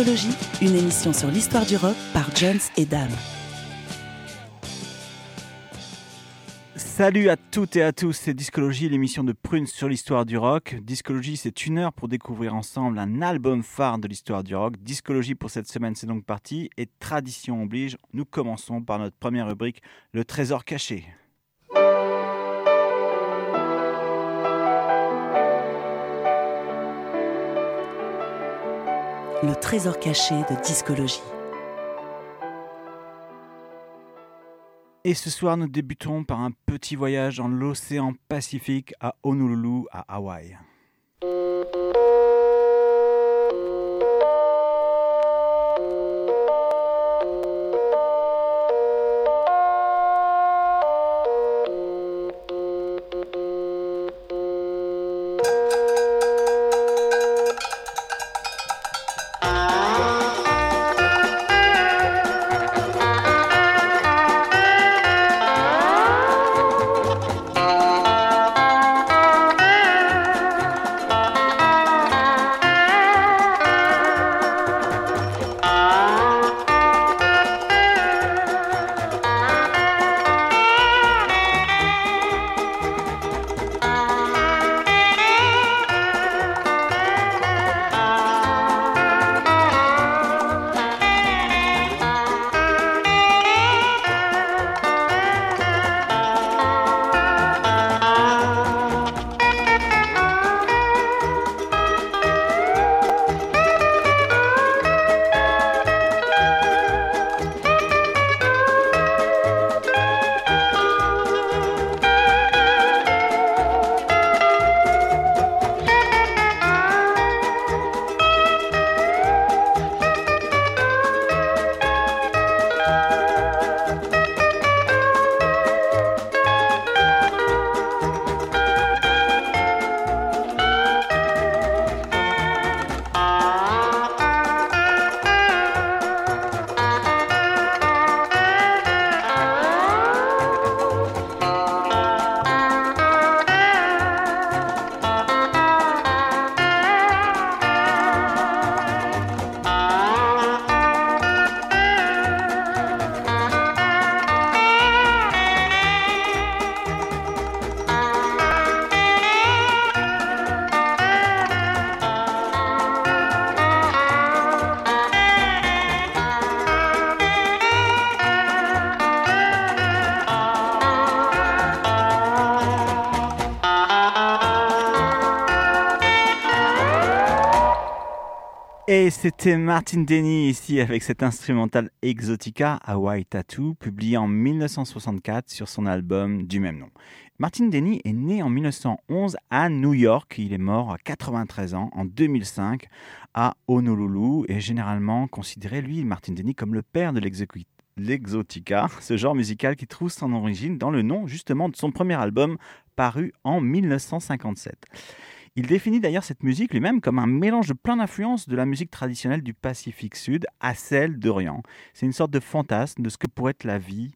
Discologie, une émission sur l'histoire du rock par Jones et Dame. Salut à toutes et à tous, c'est Discologie, l'émission de Prune sur l'histoire du rock. Discologie, c'est une heure pour découvrir ensemble un album phare de l'histoire du rock. Discologie pour cette semaine, c'est donc parti. Et tradition oblige, nous commençons par notre première rubrique, le trésor caché. Le trésor caché de discologie. Et ce soir, nous débutons par un petit voyage dans l'océan Pacifique à Honolulu, à Hawaï. Et c'était Martin Denny ici avec cet instrumental Exotica Hawaii Tattoo publié en 1964 sur son album du même nom. Martin Denny est né en 1911 à New York. Il est mort à 93 ans en 2005 à Honolulu et généralement considéré, lui, Martin Denny, comme le père de l'exotica, ce genre musical qui trouve son origine dans le nom justement de son premier album paru en 1957. Il définit d'ailleurs cette musique lui-même comme un mélange de plein d'influences de la musique traditionnelle du Pacifique Sud à celle d'Orient. C'est une sorte de fantasme de ce que pourrait être la vie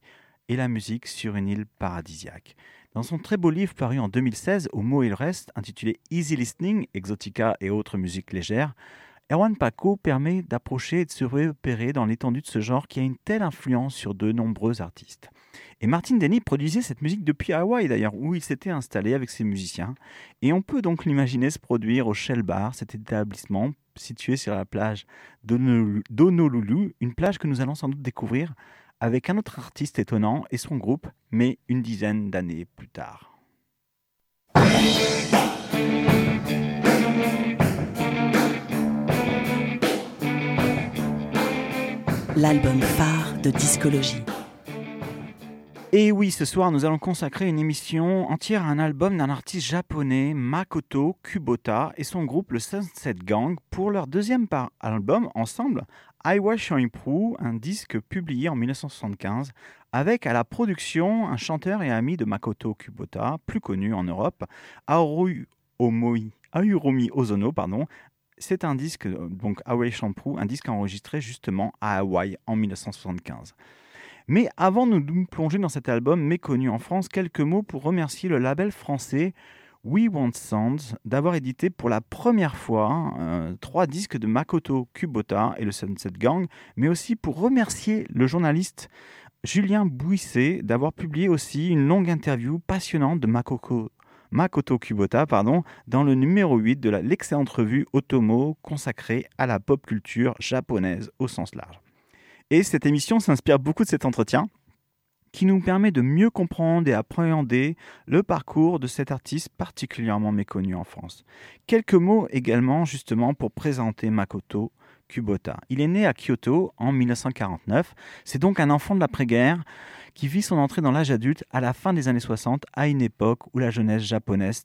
et la musique sur une île paradisiaque. Dans son très beau livre paru en 2016, Au mot il reste, intitulé Easy Listening, Exotica et autres musiques légères, Erwan Paco permet d'approcher et de se repérer dans l'étendue de ce genre qui a une telle influence sur de nombreux artistes. Et Martin Denny produisait cette musique depuis Hawaï d'ailleurs, où il s'était installé avec ses musiciens. Et on peut donc l'imaginer se produire au Shell Bar, cet établissement situé sur la plage d'Honolulu, une plage que nous allons sans doute découvrir avec un autre artiste étonnant et son groupe, mais une dizaine d'années plus tard. L'album phare de discologie. Et oui, ce soir, nous allons consacrer une émission entière à un album d'un artiste japonais, Makoto Kubota, et son groupe, le Sunset Gang, pour leur deuxième album ensemble, Aiwa Shoinpru, un disque publié en 1975, avec à la production un chanteur et ami de Makoto Kubota, plus connu en Europe, Aoru Omoi, Ayuromi Ozono, pardon. C'est un disque, donc Hawaii Shampoo, un disque enregistré justement à Hawaï en 1975. Mais avant de nous plonger dans cet album méconnu en France, quelques mots pour remercier le label français We Want Sounds d'avoir édité pour la première fois euh, trois disques de Makoto Kubota et le Sunset Gang, mais aussi pour remercier le journaliste Julien Bouisset d'avoir publié aussi une longue interview passionnante de Makoto, Kubota dans le numéro 8 de l'excellente revue Otomo consacrée à la pop culture japonaise au sens large. Et cette émission s'inspire beaucoup de cet entretien qui nous permet de mieux comprendre et appréhender le parcours de cet artiste particulièrement méconnu en France. Quelques mots également justement pour présenter Makoto Kubota. Il est né à Kyoto en 1949, c'est donc un enfant de l'après-guerre qui vit son entrée dans l'âge adulte à la fin des années 60, à une époque où la jeunesse japonaise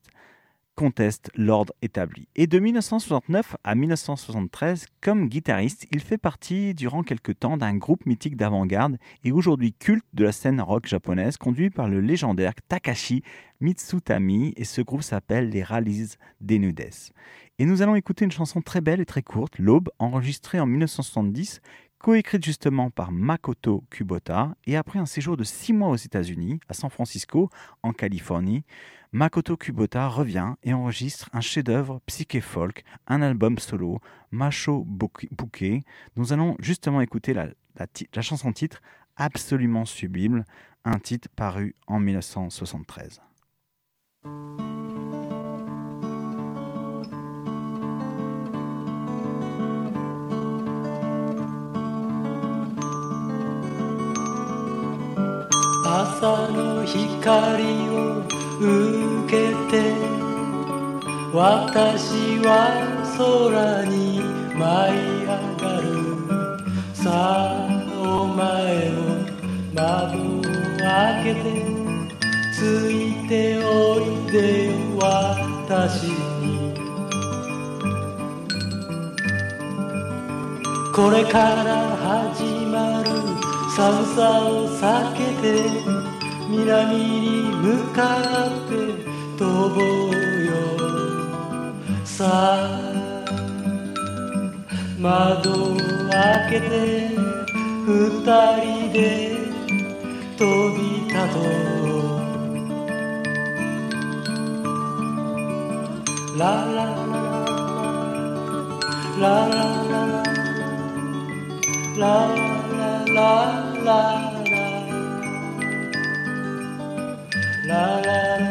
conteste l'ordre établi. Et de 1969 à 1973, comme guitariste, il fait partie durant quelques temps d'un groupe mythique d'avant-garde et aujourd'hui culte de la scène rock japonaise, conduit par le légendaire Takashi Mitsutami, et ce groupe s'appelle les Rallies Nudes. Et nous allons écouter une chanson très belle et très courte, L'Aube, enregistrée en 1970, coécrite justement par Makoto Kubota, et après un séjour de six mois aux États-Unis, à San Francisco, en Californie, Makoto Kubota revient et enregistre un chef-d'œuvre psyché folk, un album solo, Macho Bouquet. Nous allons justement écouter la, la chanson titre absolument sublime, un titre paru en 1973. 朝の光を受けて私は空に舞い上がる。さあお前も窓を開けてついておいでよ私に。これから始まる寒さを避けて南に向かって飛ぼうよさあ窓を開けて二人で飛び立とう。ララララララララララ。la la la. La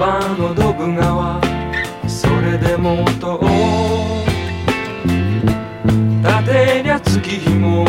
葉のドブ川。それでも音を立てりゃ月日も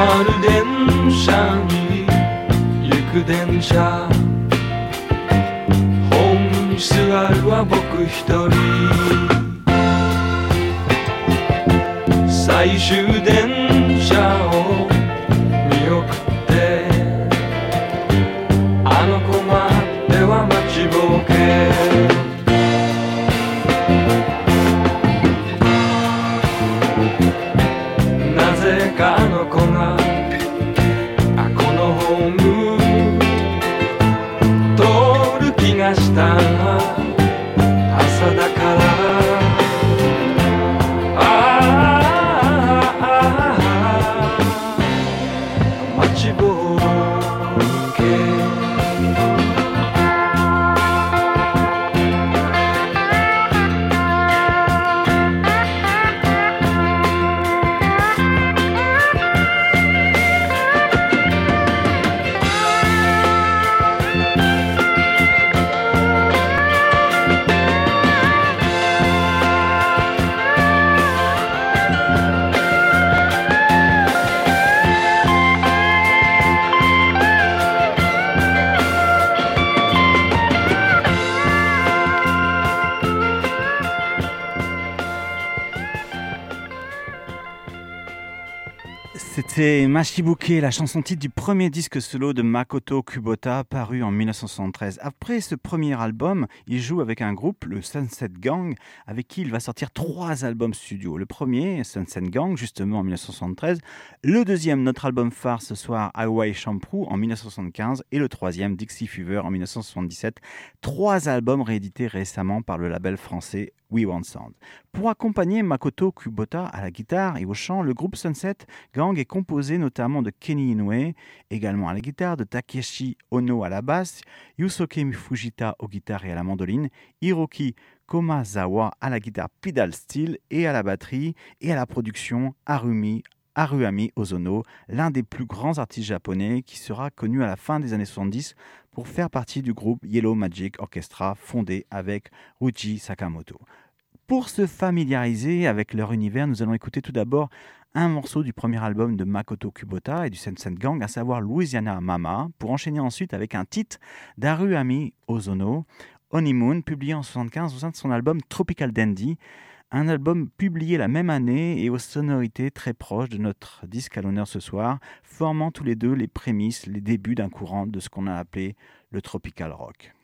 止まる電車に行く電車。ホームに座るは僕一人。最終 Mashibuke, la chanson titre du premier disque solo de Makoto Kubota, paru en 1973. Après ce premier album, il joue avec un groupe, le Sunset Gang, avec qui il va sortir trois albums studio. Le premier, Sunset Gang, justement en 1973. Le deuxième, notre album phare ce soir, Hawaii Shampoo, en 1975. Et le troisième, Dixie Fever, en 1977. Trois albums réédités récemment par le label français We Want Sound. Pour accompagner Makoto Kubota à la guitare et au chant, le groupe Sunset Gang est composé notamment de Kenny Inoue, également à la guitare, de Takeshi Ono à la basse, Yusuke Fujita aux guitares et à la mandoline, Hiroki Komazawa à la guitare pedal steel et à la batterie, et à la production Harumi Haruami Ozono, l'un des plus grands artistes japonais qui sera connu à la fin des années 70 pour faire partie du groupe Yellow Magic Orchestra fondé avec Ruchi Sakamoto. Pour se familiariser avec leur univers, nous allons écouter tout d'abord un morceau du premier album de Makoto Kubota et du Sensen Gang, à savoir Louisiana Mama, pour enchaîner ensuite avec un titre d'Haruami Ozono, Honeymoon, publié en 1975 au sein de son album Tropical Dandy, un album publié la même année et aux sonorités très proches de notre disque à l'honneur ce soir, formant tous les deux les prémices, les débuts d'un courant de ce qu'on a appelé le tropical rock.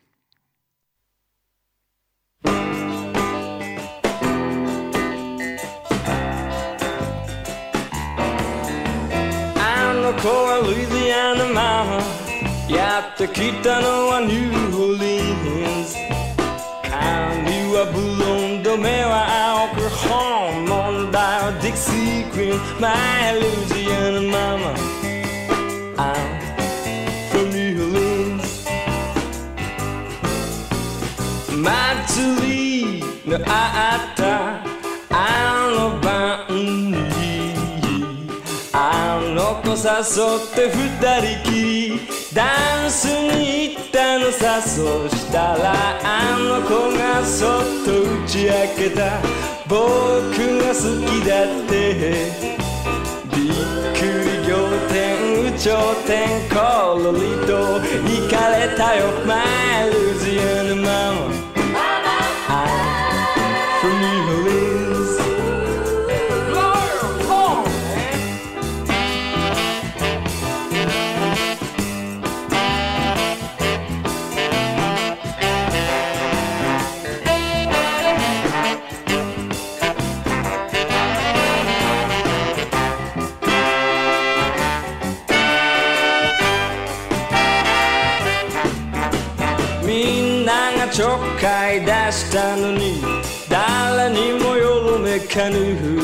For Louisiana, mama. Yeah, Tequita, no one New Orleans. I knew a Boulogne, Domera, alcohol, Mondial, Dixie, queen. my Louisiana, mama. I'm from New Orleans. My Julie, I, I, I. って二人きりダンスに行ったのさそしたらあの子がそっと打ち明けた僕が好きだって。びっくり仰天有頂天コロリと行かれたよ。My Louisiana ちしたのに誰にもよろめかぬ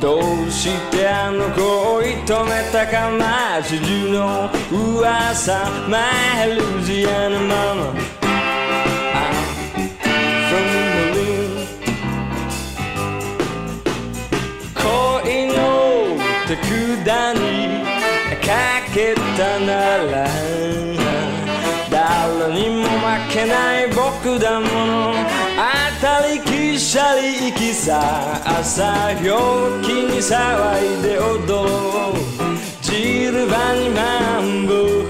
どうしてあの子を射止めたか街中の噂 My Louisiana mama I'm from New Orleans 恋の手札にかけたなら。誰にも負けない僕だもの。当たりきしゃり行きさ朝陽気に騒いで踊ろう。ジルバにマンボウ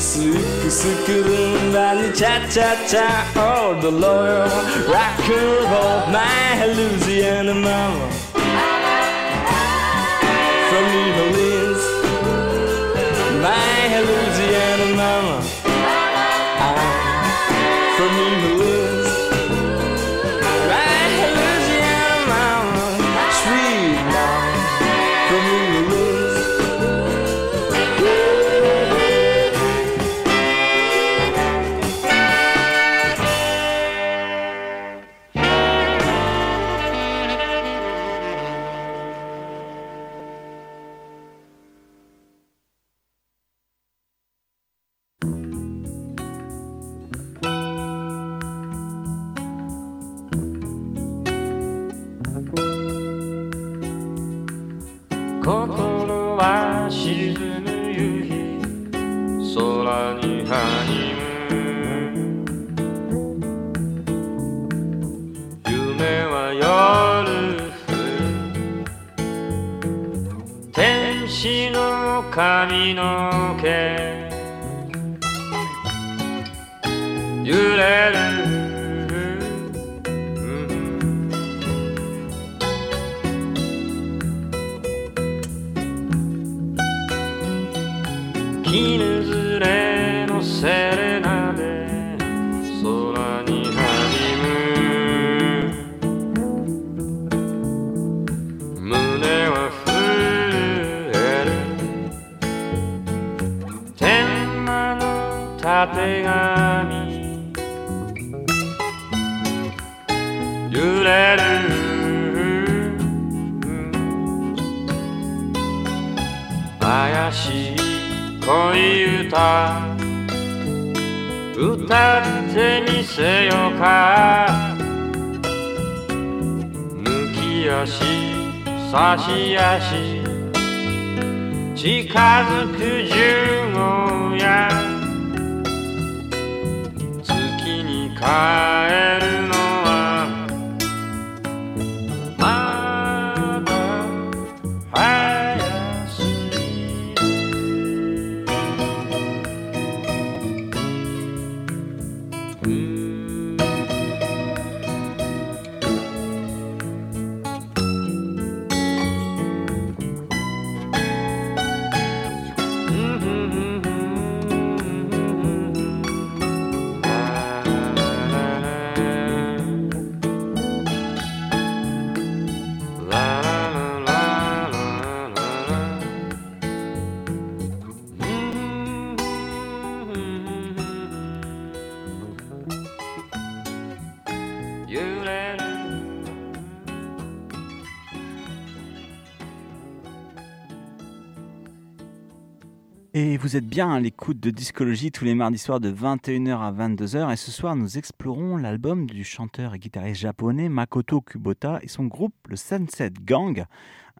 スクスクルンバにチャチャチャ踊ろうよ。Rock and roll my Louisiana mama しあし近づく vous êtes bien à l'écoute de Discologie tous les mardis soirs de 21h à 22h. Et ce soir, nous explorons l'album du chanteur et guitariste japonais Makoto Kubota et son groupe, le Sunset Gang,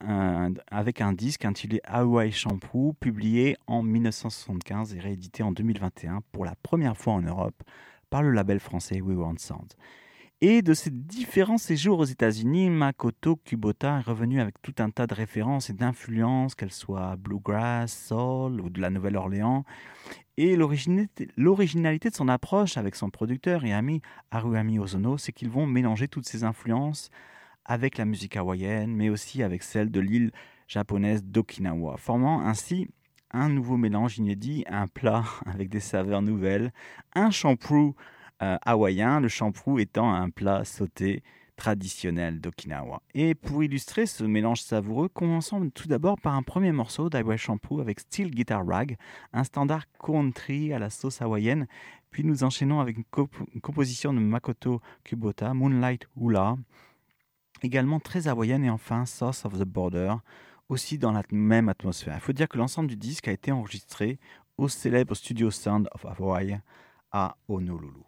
euh, avec un disque intitulé Hawaii Shampoo, publié en 1975 et réédité en 2021 pour la première fois en Europe par le label français We Want Sound. Et de ses différents séjours aux États-Unis, Makoto Kubota est revenu avec tout un tas de références et d'influences, qu'elles soient bluegrass, soul ou de la Nouvelle-Orléans. Et l'originalité de son approche avec son producteur et ami Haruami Ozono, c'est qu'ils vont mélanger toutes ces influences avec la musique hawaïenne, mais aussi avec celle de l'île japonaise d'Okinawa, formant ainsi un nouveau mélange inédit, un plat avec des saveurs nouvelles, un shampoo euh, hawaïen, le shampoo étant un plat sauté traditionnelle d'Okinawa. Et pour illustrer ce mélange savoureux, commençons tout d'abord par un premier morceau d'Highway Shampoo avec Steel Guitar Rag, un standard country à la sauce hawaïenne. Puis nous enchaînons avec une, comp- une composition de Makoto Kubota, Moonlight Hula, également très hawaïenne. Et enfin, South of the Border, aussi dans la même atmosphère. Il faut dire que l'ensemble du disque a été enregistré au célèbre studio Sound of Hawaii à Honolulu.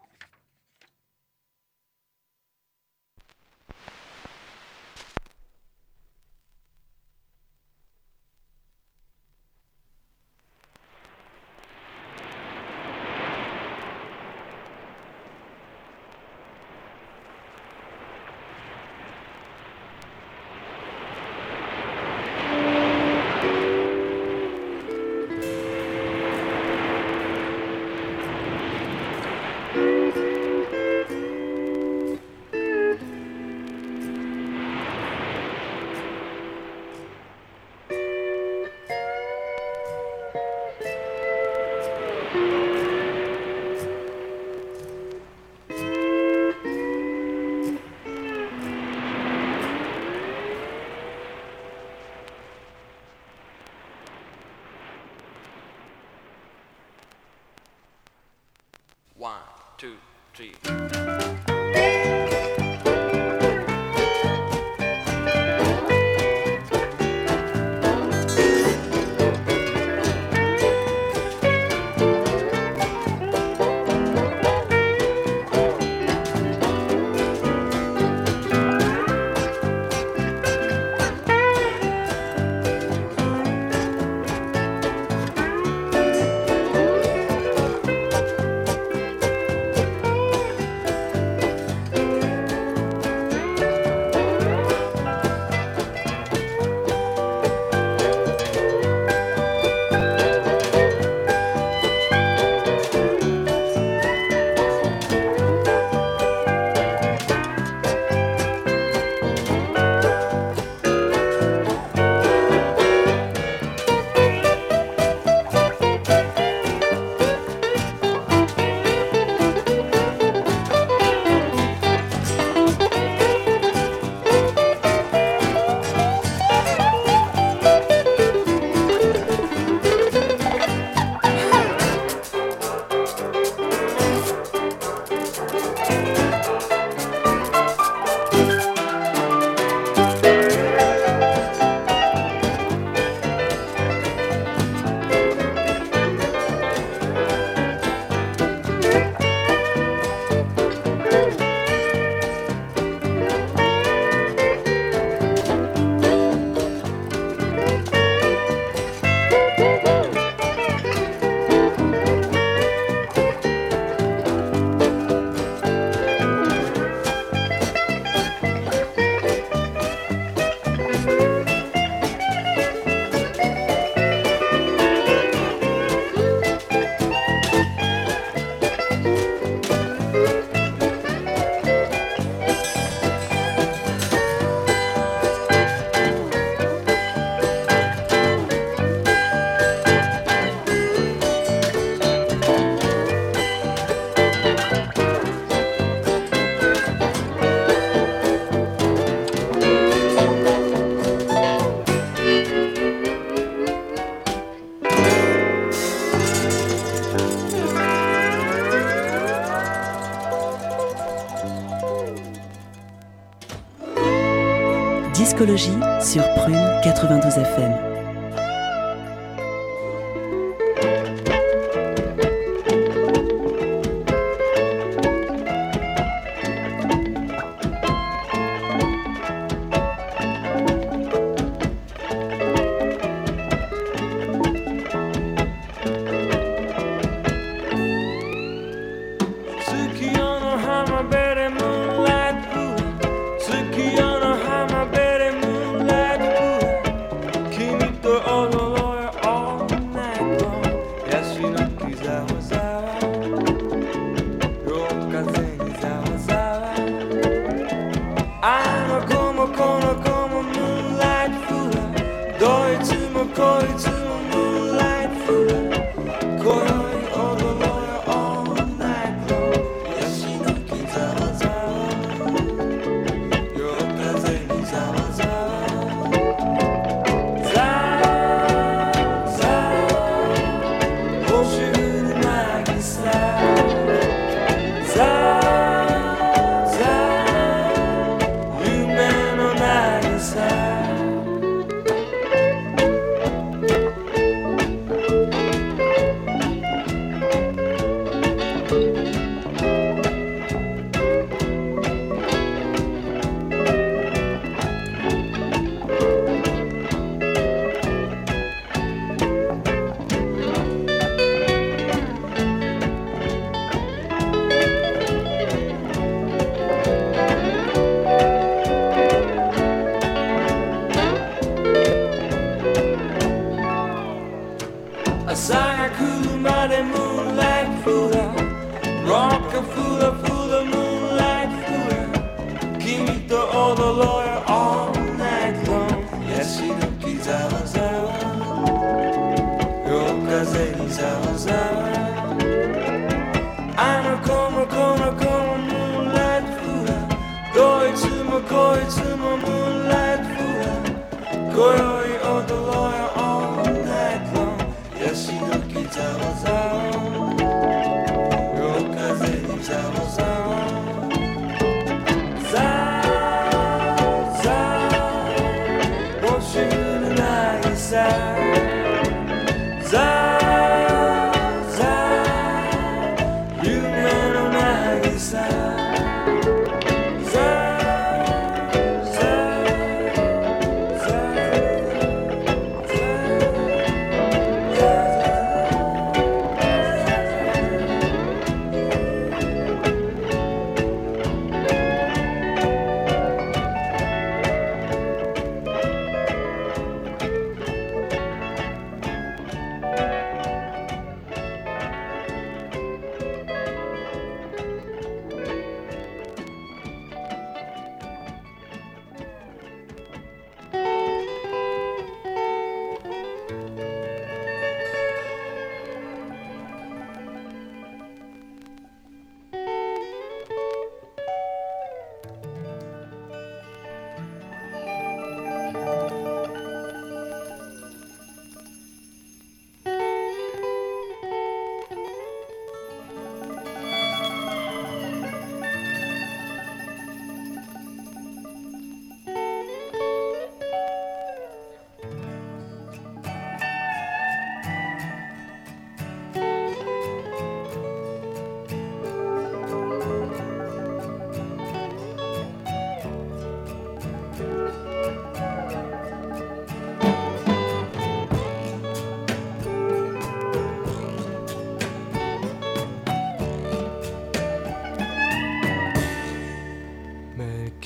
Discologie sur Prune 92 FM.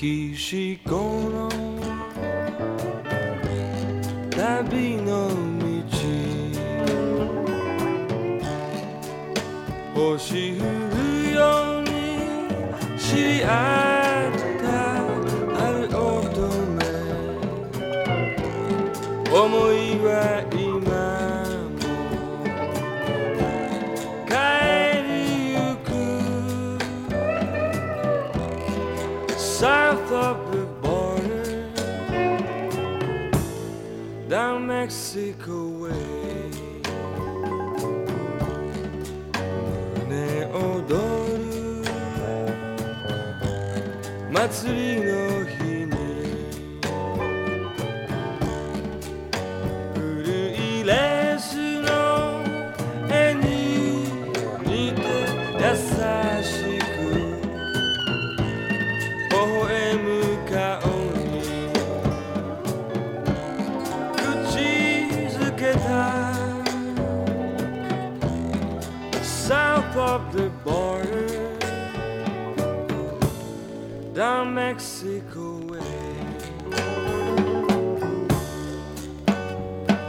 岸この旅の道星降るようにしり合ったある乙女思いは gasoline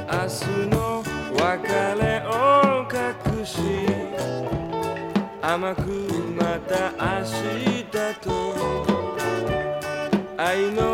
明日の別れを隠し甘くまた明日と愛の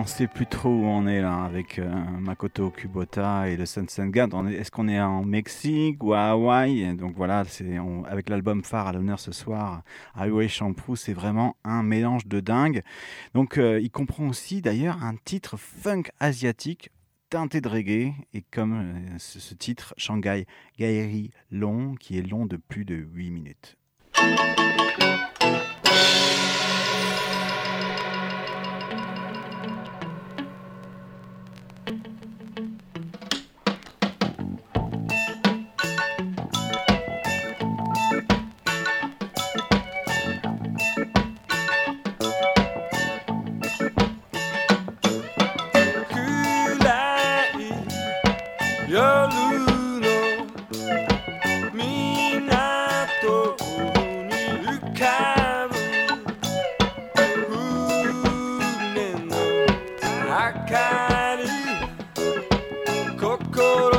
on sait plus trop où on est là avec euh, Makoto Kubota et le Sunset Guard. Est-ce qu'on est en Mexique ou à Hawaï? Donc voilà, on- avec l'album phare à l'honneur ce soir, Highway Shampoo, c'est vraiment un mélange de dingue. Donc euh, il comprend aussi d'ailleurs un titre funk asiatique teinté de reggae et comme euh, ce, ce titre Shanghai Gaeri long qui est long de plus de 8 minutes. Good.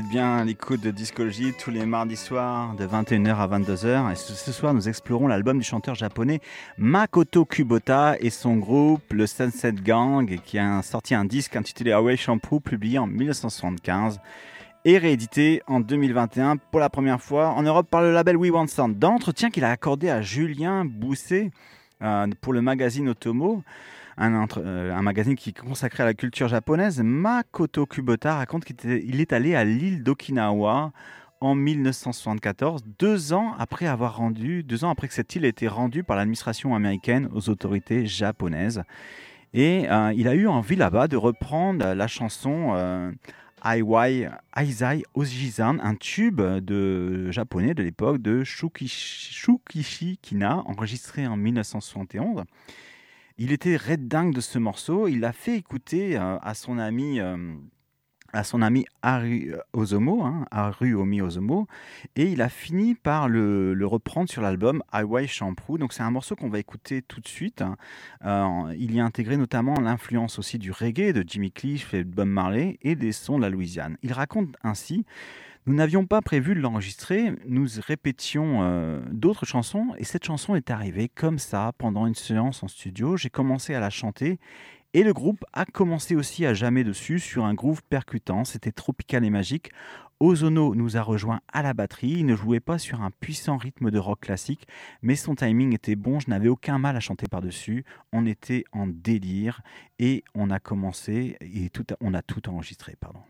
Bien à l'écoute de Discologie tous les mardis soirs de 21h à 22h. Et ce soir, nous explorons l'album du chanteur japonais Makoto Kubota et son groupe, le Sunset Gang, qui a sorti un disque intitulé Away Shampoo, publié en 1975 et réédité en 2021 pour la première fois en Europe par le label We Want Sound. Dans l'entretien qu'il a accordé à Julien Bousset euh, pour le magazine Otomo, euh, un magazine qui est consacré à la culture japonaise, Makoto Kubota raconte qu'il est allé à l'île d'Okinawa en 1974, deux ans après avoir rendu, deux ans après que cette île ait été rendue par l'administration américaine aux autorités japonaises. Et euh, il a eu envie là-bas de reprendre la chanson euh, Aizai Ojizan, un tube de japonais de l'époque de Shukishi, Shukishi Kina, enregistré en 1971. Il était red dingue de ce morceau. Il l'a fait écouter euh, à son ami, euh, à Haru Ozomo, hein, Ozomo, et il a fini par le, reprendre sur l'album Highway Shampoo. Donc c'est un morceau qu'on va écouter tout de suite. hein. Euh, il y a intégré notamment l'influence aussi du reggae de Jimmy Cliff et Bob Marley et des sons de la Louisiane. Il raconte ainsi nous n'avions pas prévu de l'enregistrer, nous répétions euh, d'autres chansons et cette chanson est arrivée comme ça pendant une séance en studio. J'ai commencé à la chanter et le groupe a commencé aussi à jammer dessus sur un groove percutant. C'était tropical et magique. Ozono nous a rejoint à la batterie. Il ne jouait pas sur un puissant rythme de rock classique, mais son timing était bon. Je n'avais aucun mal à chanter par-dessus. On était en délire et on a commencé et tout on a tout enregistré. Pardon.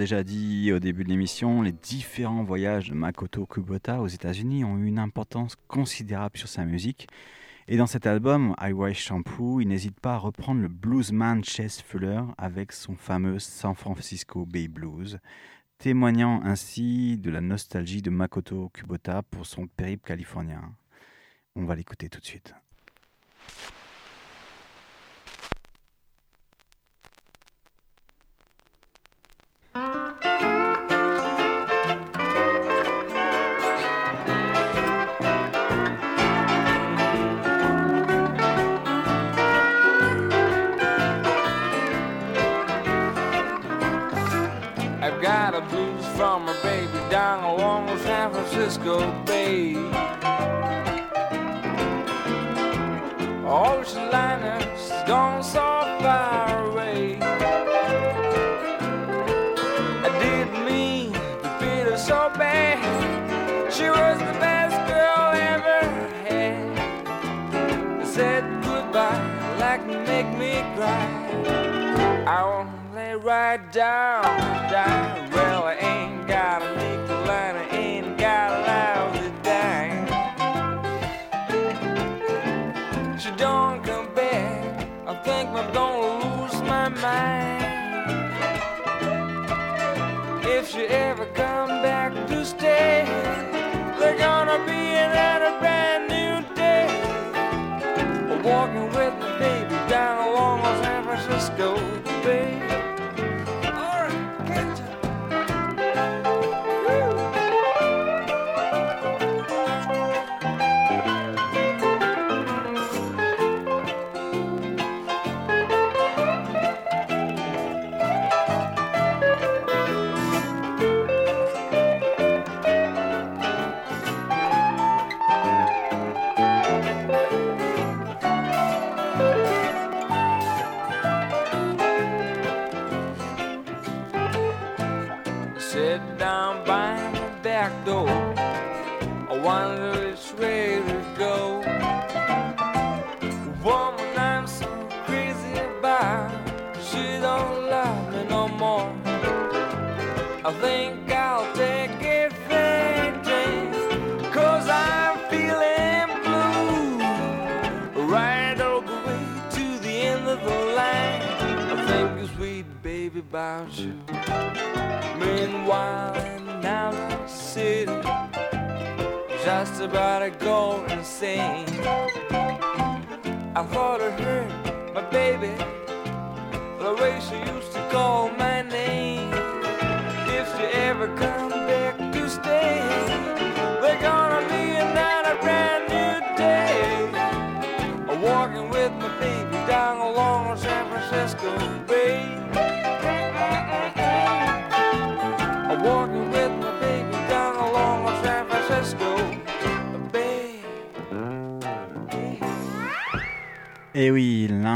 Déjà dit au début de l'émission, les différents voyages de Makoto Kubota aux États-Unis ont eu une importance considérable sur sa musique. Et dans cet album, I Wash Shampoo, il n'hésite pas à reprendre le bluesman Chess Fuller avec son fameux San Francisco Bay Blues, témoignant ainsi de la nostalgie de Makoto Kubota pour son périple californien. On va l'écouter tout de suite. Down along the San Francisco Bay. Ocean liners gone so far away. I didn't mean to her so bad. She was the best girl I ever had. I said goodbye like make me cry. I wanna lay right down, down. Well, I ain't got a I ain't got a lousy dime. She don't come back. I think I'm gonna lose my mind. If she ever come back to stay, they're gonna be another brand new day. Walking with my baby down along the San Francisco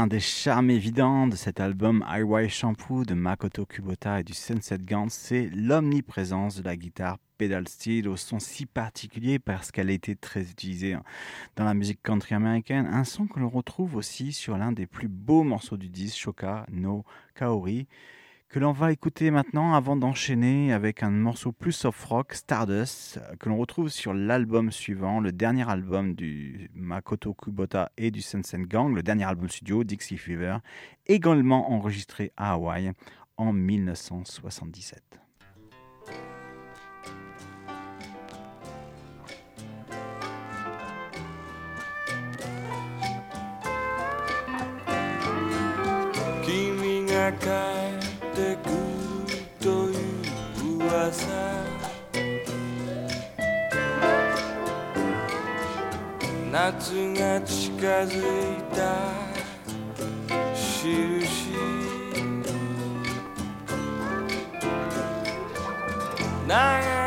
l'un des charmes évidents de cet album IY Shampoo de Makoto Kubota et du Sunset Gant, c'est l'omniprésence de la guitare pedal steel au son si particulier parce qu'elle a été très utilisée dans la musique country américaine. Un son que l'on retrouve aussi sur l'un des plus beaux morceaux du disque, Shoka no Kaori, que l'on va écouter maintenant avant d'enchaîner avec un morceau plus soft rock, Stardust, que l'on retrouve sur l'album suivant, le dernier album du Makoto Kubota et du Sensen Gang, le dernier album studio, Dixie Fever, également enregistré à Hawaï en 1977.」「夏が近づいた印」「長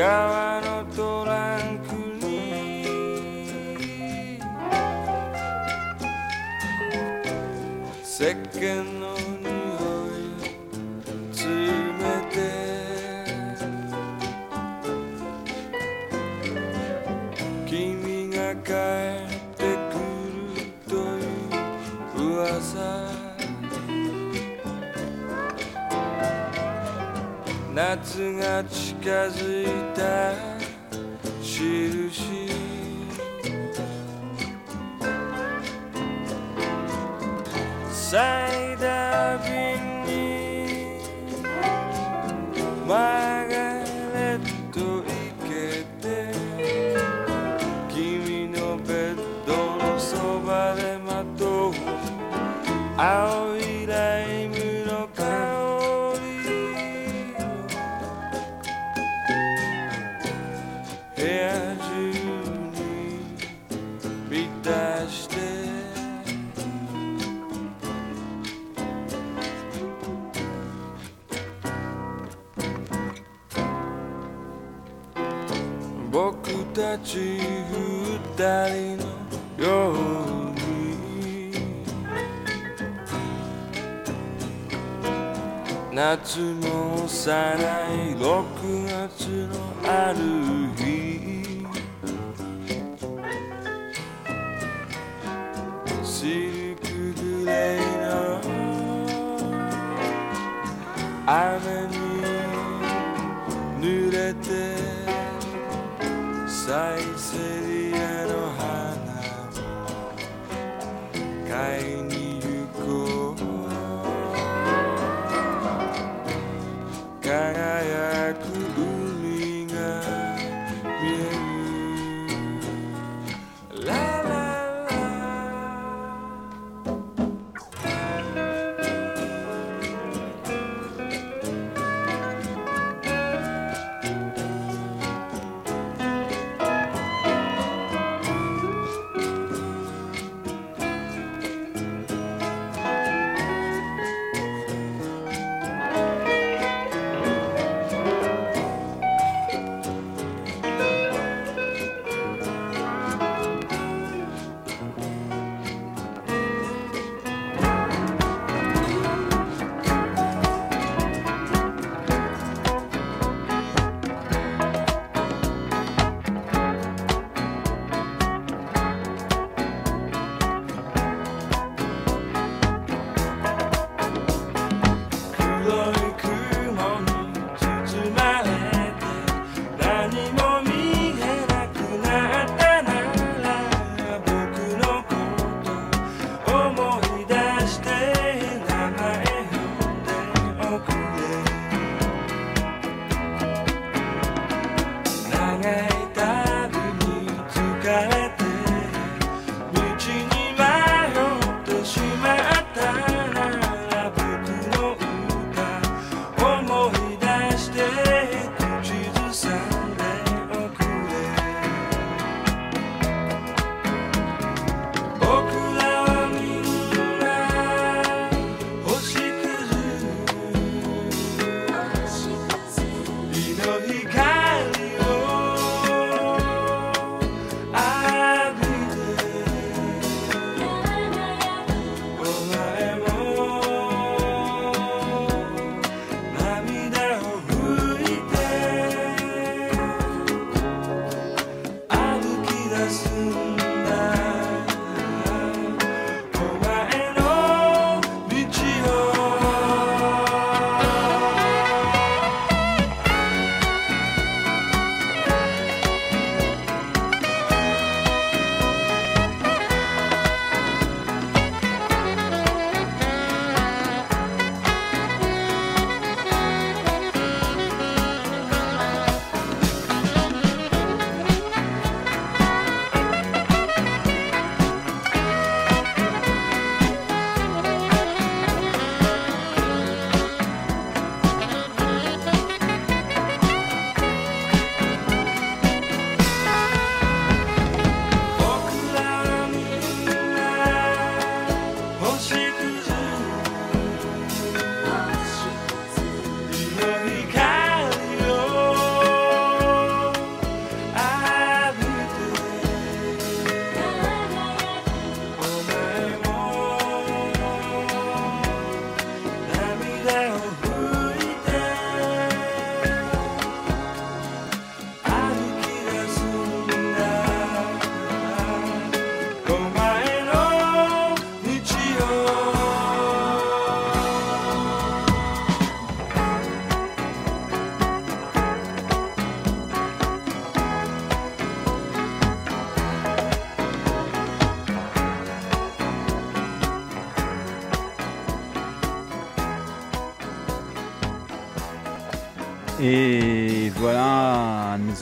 川のトランクに。石鹸の匂いを詰めて。君が帰ってくるという噂。夏が近づいた印サイダー瓶に月も幼い6月のある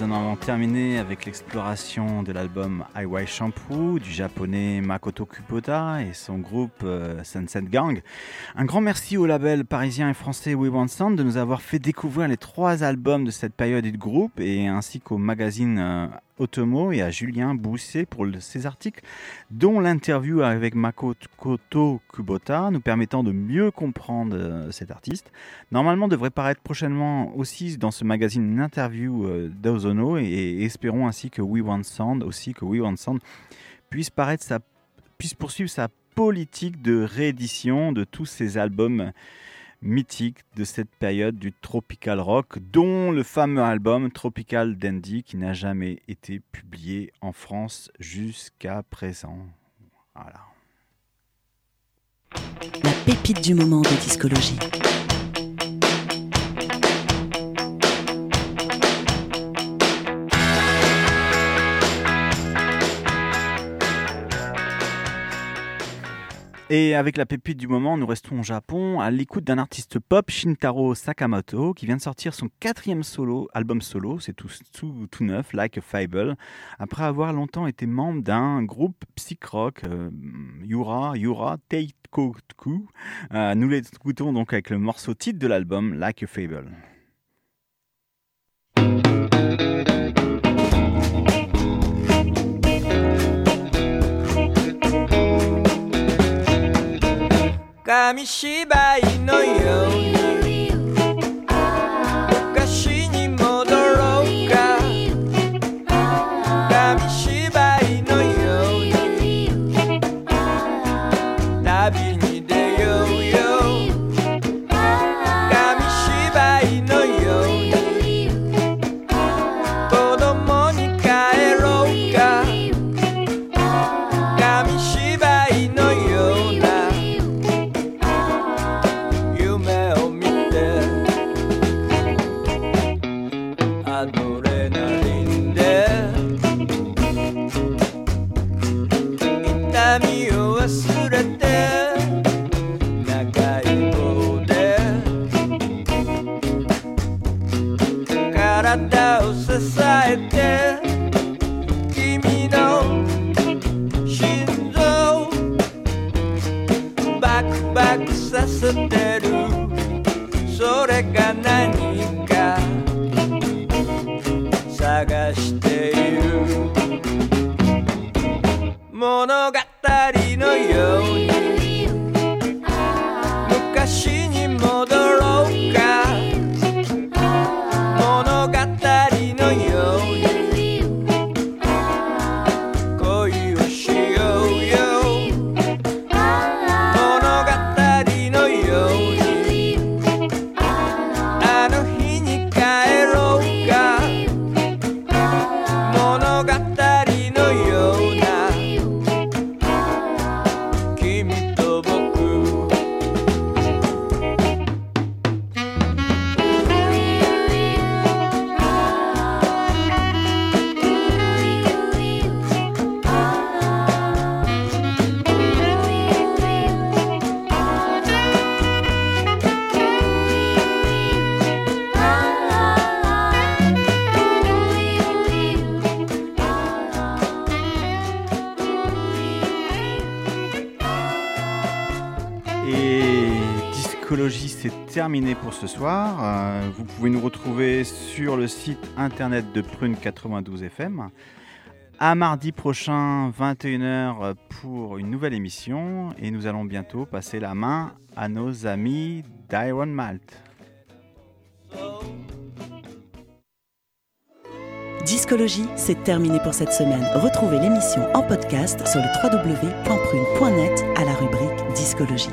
nous en avons terminé avec l'exploration de l'album Highway Shampoo du japonais Makoto Kubota et son groupe euh, Sunset Gang. Un grand merci au label parisien et français We Want Sound de nous avoir fait découvrir les trois albums de cette période du groupe et ainsi qu'au magazine euh, Otomo et à Julien Bousset pour ces articles, dont l'interview avec Makoto Kubota, nous permettant de mieux comprendre euh, cet artiste. Normalement, devrait paraître prochainement aussi dans ce magazine une interview euh, d'Ozono et, espérons ainsi que We Want Sound, aussi que We Want Sound puisse, poursuivre sa politique de réédition de tous ces albums mythiques de cette période du tropical rock, dont le fameux album Tropical Dandy qui n'a jamais été publié en France jusqu'à présent. Voilà. La pépite du moment de discologie. Et avec la pépite du moment, nous restons au Japon à l'écoute d'un artiste pop, Shintaro Sakamoto, qui vient de sortir son quatrième solo, album solo, c'est tout, tout, tout neuf, Like a Fable, après avoir longtemps été membre d'un groupe psych rock, euh, Yura, Yura Teikoku. Euh, nous l'écoutons donc avec le morceau titre de l'album, Like a Fable. 紙芝居のようバクバクさせてる。それが何？Internet de Prune 92 FM. À mardi prochain, 21h, pour une nouvelle émission. Et nous allons bientôt passer la main à nos amis d'Iron Malt. Discologie, c'est terminé pour cette semaine. Retrouvez l'émission en podcast sur le www.prune.net à la rubrique Discologie.